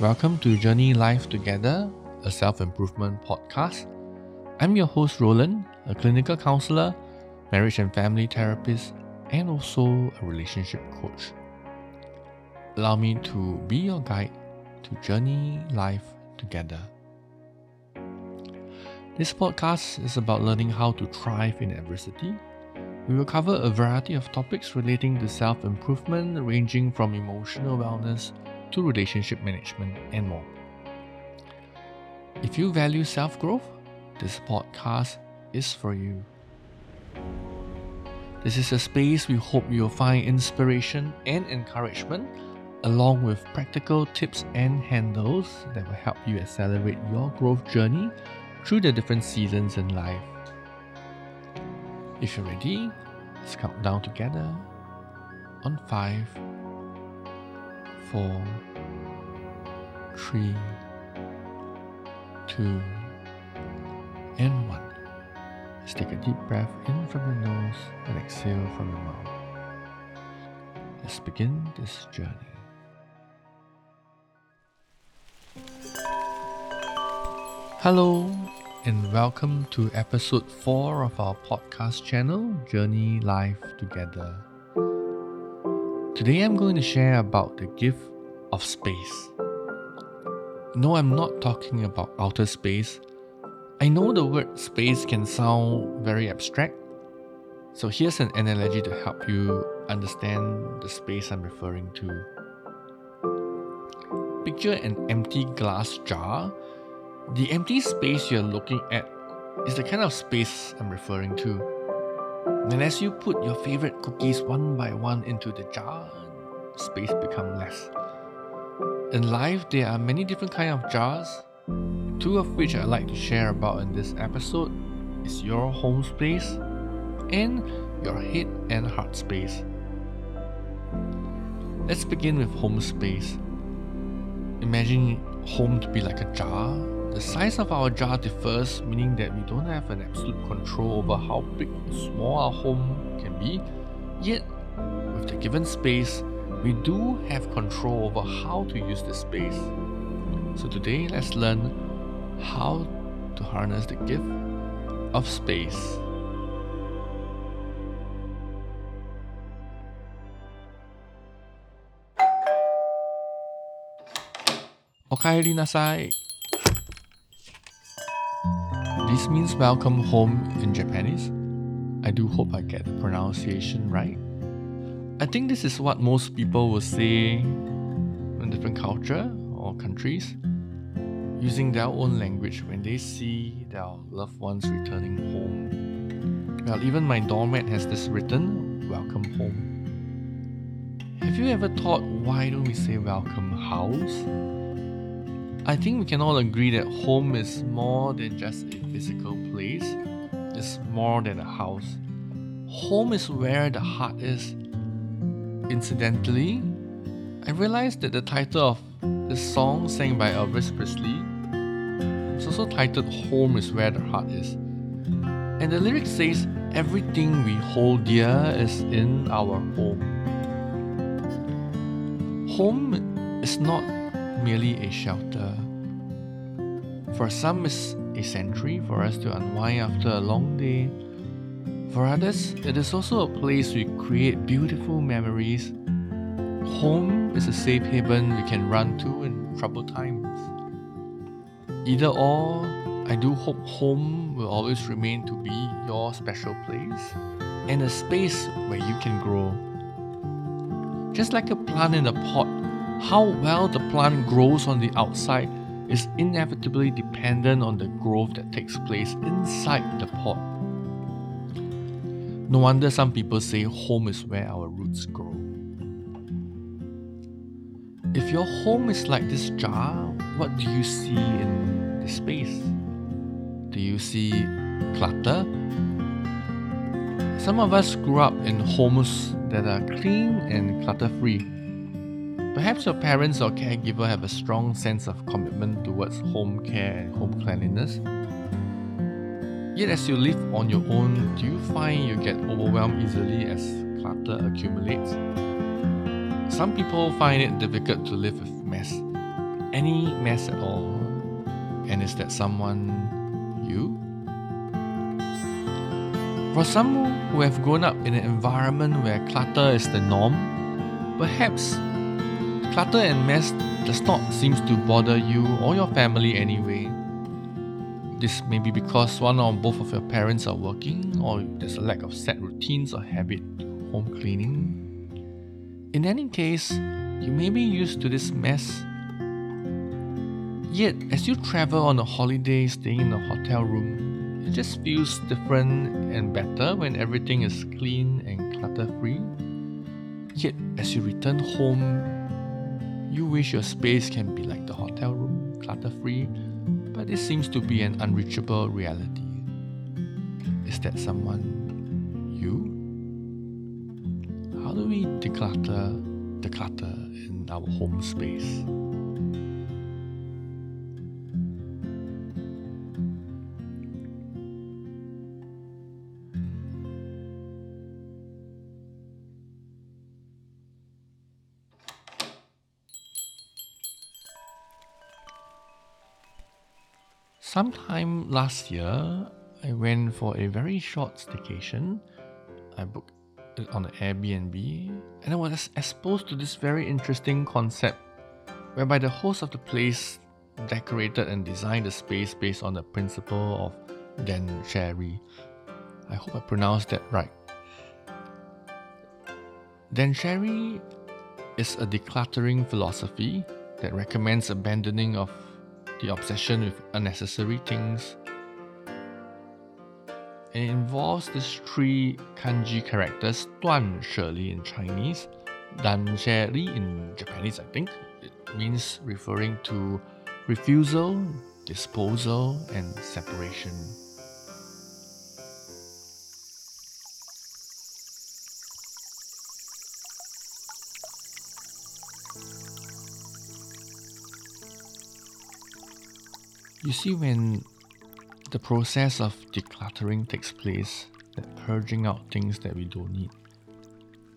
Welcome to Journey Life Together, a self improvement podcast. I'm your host, Roland, a clinical counselor, marriage and family therapist, and also a relationship coach. Allow me to be your guide to journey life together. This podcast is about learning how to thrive in adversity. We will cover a variety of topics relating to self improvement, ranging from emotional wellness to relationship management and more. If you value self growth, this podcast is for you. This is a space we hope you'll find inspiration and encouragement, along with practical tips and handles that will help you accelerate your growth journey through the different seasons in life. If you're ready, let's count down together on five, four, three, two, and one. Let's take a deep breath in from the nose and exhale from the mouth. Let's begin this journey. Hello, and welcome to episode 4 of our podcast channel, Journey Life Together. Today I'm going to share about the gift of space. No, I'm not talking about outer space. I know the word space can sound very abstract, so here's an analogy to help you understand the space I'm referring to. Picture an empty glass jar the empty space you're looking at is the kind of space I'm referring to. And as you put your favorite cookies one by one into the jar, space becomes less. In life, there are many different kind of jars. Two of which I'd like to share about in this episode is your home space and your head and heart space. Let's begin with home space. Imagine home to be like a jar the size of our jar differs, meaning that we don't have an absolute control over how big or small our home can be. Yet, with the given space, we do have control over how to use the space. So today, let's learn how to harness the gift of space. Okaeri. This means welcome home in Japanese. I do hope I get the pronunciation right. I think this is what most people will say in different culture or countries, using their own language when they see their loved ones returning home. Well, even my doormat has this written, welcome home. Have you ever thought why don't we say welcome house? I think we can all agree that home is more than just a physical place, it's more than a house. Home is where the heart is. Incidentally, I realized that the title of this song sang by Elvis Presley is also titled Home is Where the Heart Is. And the lyric says, Everything we hold dear is in our home. Home is not merely a shelter. For some, it's a sanctuary for us to unwind after a long day. For others, it is also a place we create beautiful memories. Home is a safe haven we can run to in troubled times. Either or, I do hope home will always remain to be your special place and a space where you can grow. Just like a plant in a pot how well the plant grows on the outside is inevitably dependent on the growth that takes place inside the pot. No wonder some people say home is where our roots grow. If your home is like this jar, what do you see in the space? Do you see clutter? Some of us grew up in homes that are clean and clutter free. Perhaps your parents or caregiver have a strong sense of commitment towards home care and home cleanliness. Yet, as you live on your own, do you find you get overwhelmed easily as clutter accumulates? Some people find it difficult to live with mess, any mess at all? And is that someone you? For some who have grown up in an environment where clutter is the norm, perhaps clutter and mess does not seem to bother you or your family anyway. This may be because one or both of your parents are working, or there's a lack of set routines or habit home cleaning. In any case, you may be used to this mess. Yet, as you travel on a holiday staying in a hotel room, it just feels different and better when everything is clean and clutter free. Yet, as you return home, you wish your space can be like the hotel room, clutter free, but this seems to be an unreachable reality. Is that someone you? How do we declutter the clutter in our home space? Sometime last year, I went for a very short staycation. I booked it on an Airbnb, and I was exposed to this very interesting concept whereby the host of the place decorated and designed the space based on the principle of Dan Sherry. I hope I pronounced that right. Danshari is a decluttering philosophy that recommends abandoning of the obsession with unnecessary things. And it involves these three kanji characters, Duan Sheli in Chinese, Dan Sheri in Japanese, I think. It means referring to refusal, disposal, and separation. You see, when the process of decluttering takes place, that purging out things that we don't need,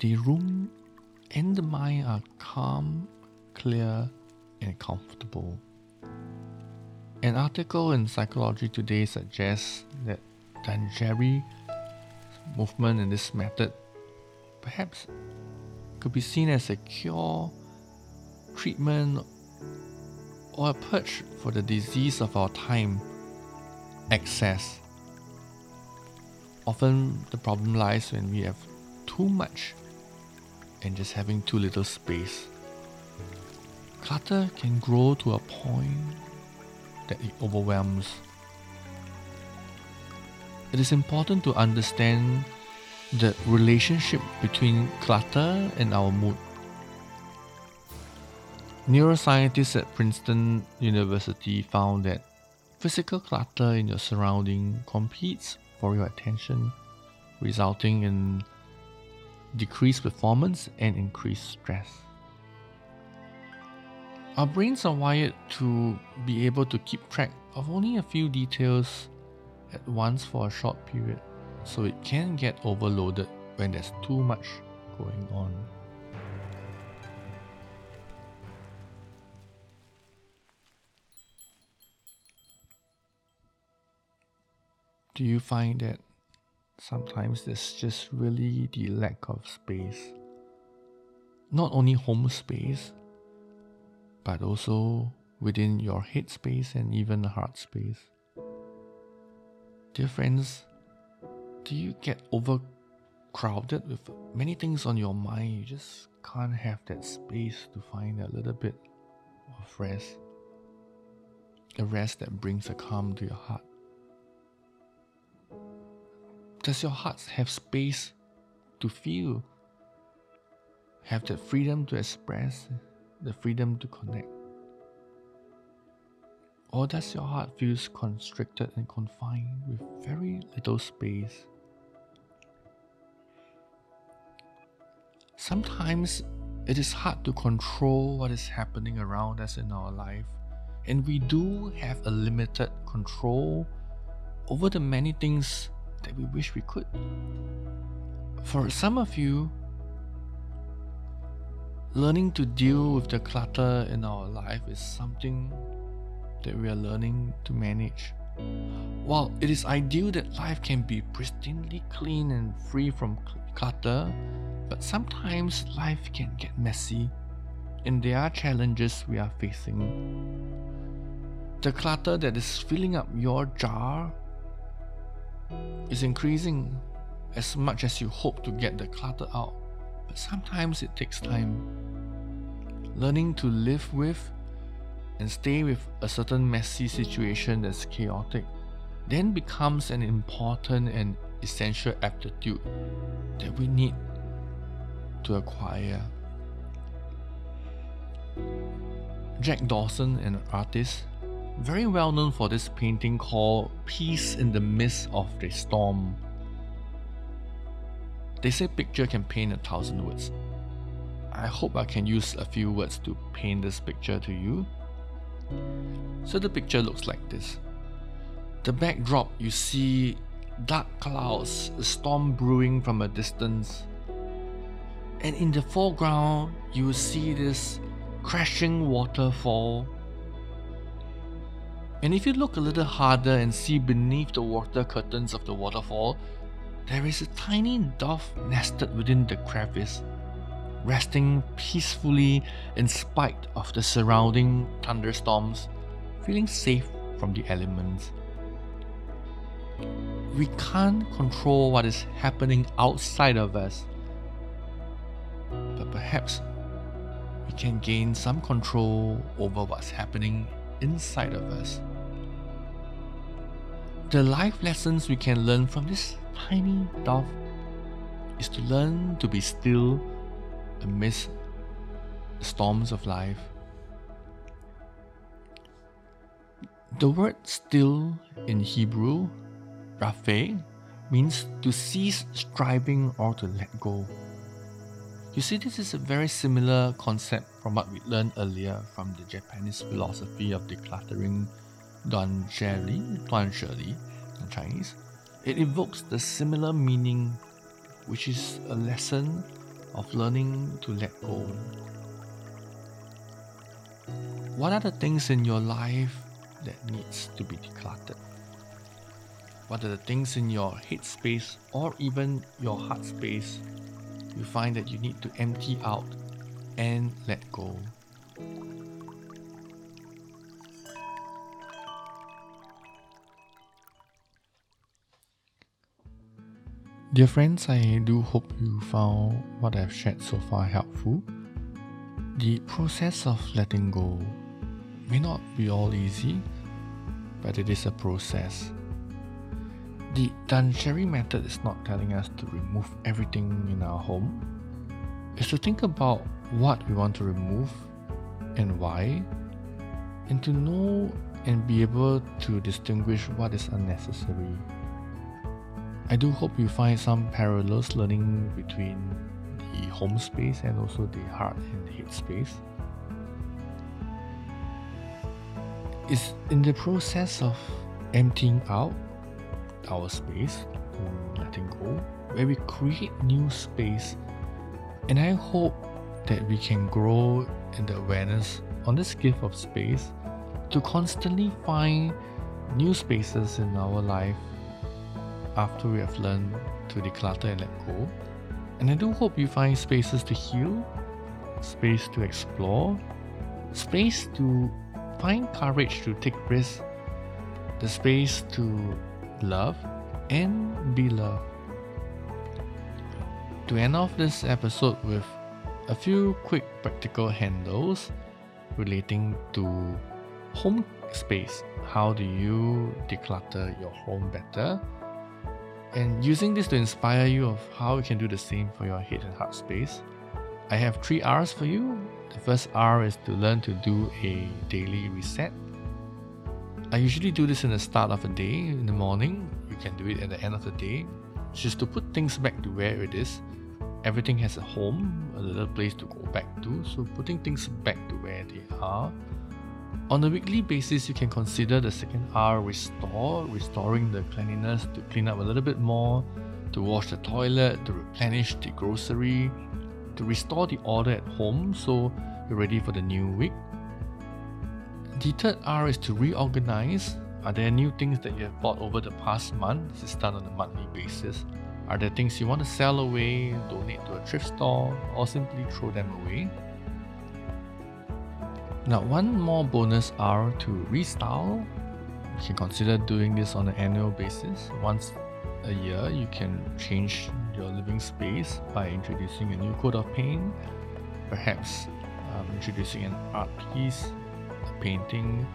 the room and the mind are calm, clear, and comfortable. An article in Psychology Today suggests that Dan movement in this method perhaps could be seen as a cure, treatment, or a purge for the disease of our time excess. Often the problem lies when we have too much and just having too little space. Clutter can grow to a point that it overwhelms. It is important to understand the relationship between clutter and our mood. Neuroscientists at Princeton University found that physical clutter in your surrounding competes for your attention, resulting in decreased performance and increased stress. Our brains are wired to be able to keep track of only a few details at once for a short period, so it can get overloaded when there's too much going on. Do you find that sometimes there's just really the lack of space? Not only home space, but also within your head space and even heart space. Dear friends, do you get overcrowded with many things on your mind? You just can't have that space to find a little bit of rest. A rest that brings a calm to your heart. Does your heart have space to feel? Have the freedom to express, the freedom to connect? Or does your heart feel constricted and confined with very little space? Sometimes it is hard to control what is happening around us in our life, and we do have a limited control over the many things that we wish we could. For some of you, learning to deal with the clutter in our life is something that we are learning to manage. While it is ideal that life can be pristinely clean and free from clutter, but sometimes life can get messy and there are challenges we are facing. The clutter that is filling up your jar is increasing as much as you hope to get the clutter out, but sometimes it takes time. Learning to live with and stay with a certain messy situation that's chaotic then becomes an important and essential aptitude that we need to acquire. Jack Dawson, an artist, very well known for this painting called Peace in the Midst of the Storm. They say a picture can paint a thousand words. I hope I can use a few words to paint this picture to you. So the picture looks like this. The backdrop you see dark clouds, a storm brewing from a distance. And in the foreground, you see this crashing waterfall. And if you look a little harder and see beneath the water curtains of the waterfall, there is a tiny dove nested within the crevice resting peacefully in spite of the surrounding thunderstorms, feeling safe from the elements. We can't control what is happening outside of us, but perhaps we can gain some control over what's happening inside of us. The life lessons we can learn from this tiny dove is to learn to be still amidst the storms of life. The word still in Hebrew, raphe, means to cease striving or to let go. You see, this is a very similar concept from what we learned earlier from the Japanese philosophy of decluttering, Duanzheli, Duanzheli in Chinese. It evokes the similar meaning, which is a lesson of learning to let go. What are the things in your life that needs to be decluttered? What are the things in your head space or even your heart space you find that you need to empty out and let go? Dear friends, I do hope you found what I've shared so far helpful. The process of letting go may not be all easy, but it is a process. The Danshari method is not telling us to remove everything in our home. It's to think about what we want to remove and why, and to know and be able to distinguish what is unnecessary I do hope you find some parallels learning between the home space and also the heart and head space. It's in the process of emptying out our space and letting go where we create new space. And I hope that we can grow in the awareness on this gift of space to constantly find new spaces in our life after we have learned to declutter and let go. And I do hope you find spaces to heal, space to explore, space to find courage to take risks, the space to love and be loved. To end off this episode with a few quick practical handles relating to home space. How do you declutter your home better? And using this to inspire you of how you can do the same for your head and heart space. I have three R's for you. The first R is to learn to do a daily reset. I usually do this in the start of a day in the morning. You can do it at the end of the day. Just to put things back to where it is. Everything has a home, a little place to go back to. So putting things back to where they are on a weekly basis, you can consider the second R restore, restoring the cleanliness to clean up a little bit more, to wash the toilet, to replenish the grocery, to restore the order at home so you're ready for the new week. The third R is to reorganize. Are there new things that you have bought over the past month? This is done on a monthly basis. Are there things you want to sell away, donate to a thrift store, or simply throw them away? Now, one more bonus R to restyle. You can consider doing this on an annual basis. Once a year, you can change your living space by introducing a new coat of paint, perhaps um, introducing an art piece, a painting,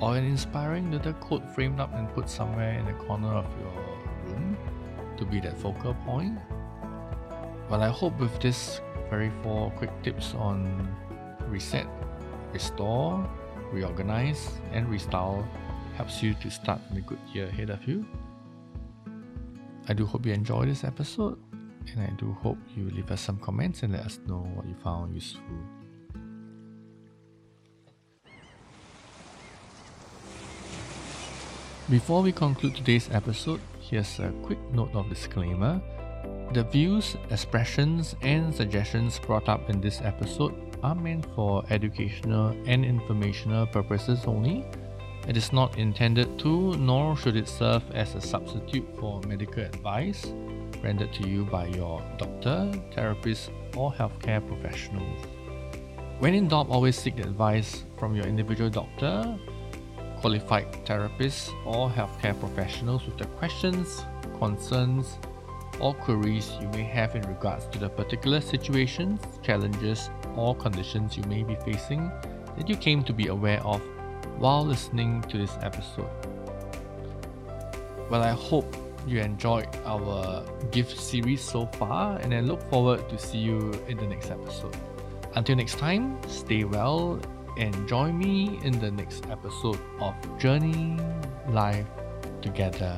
or an inspiring little coat framed up and put somewhere in the corner of your room to be that focal point. Well, I hope with this very four quick tips on reset, restore, reorganize, and restyle helps you to start the good year ahead of you. I do hope you enjoyed this episode, and I do hope you leave us some comments and let us know what you found useful. Before we conclude today's episode, here's a quick note of disclaimer. The views, expressions, and suggestions brought up in this episode are meant for educational and informational purposes only it is not intended to, nor should it serve as a substitute for medical advice rendered to you by your doctor, therapist, or healthcare professionals. When in doubt, always seek advice from your individual doctor, qualified therapists, or healthcare professionals with the questions, concerns, or queries you may have in regards to the particular situations, challenges, or conditions you may be facing that you came to be aware of while listening to this episode. Well, I hope you enjoyed our gift series so far, and I look forward to see you in the next episode. Until next time, stay well and join me in the next episode of Journey Life Together.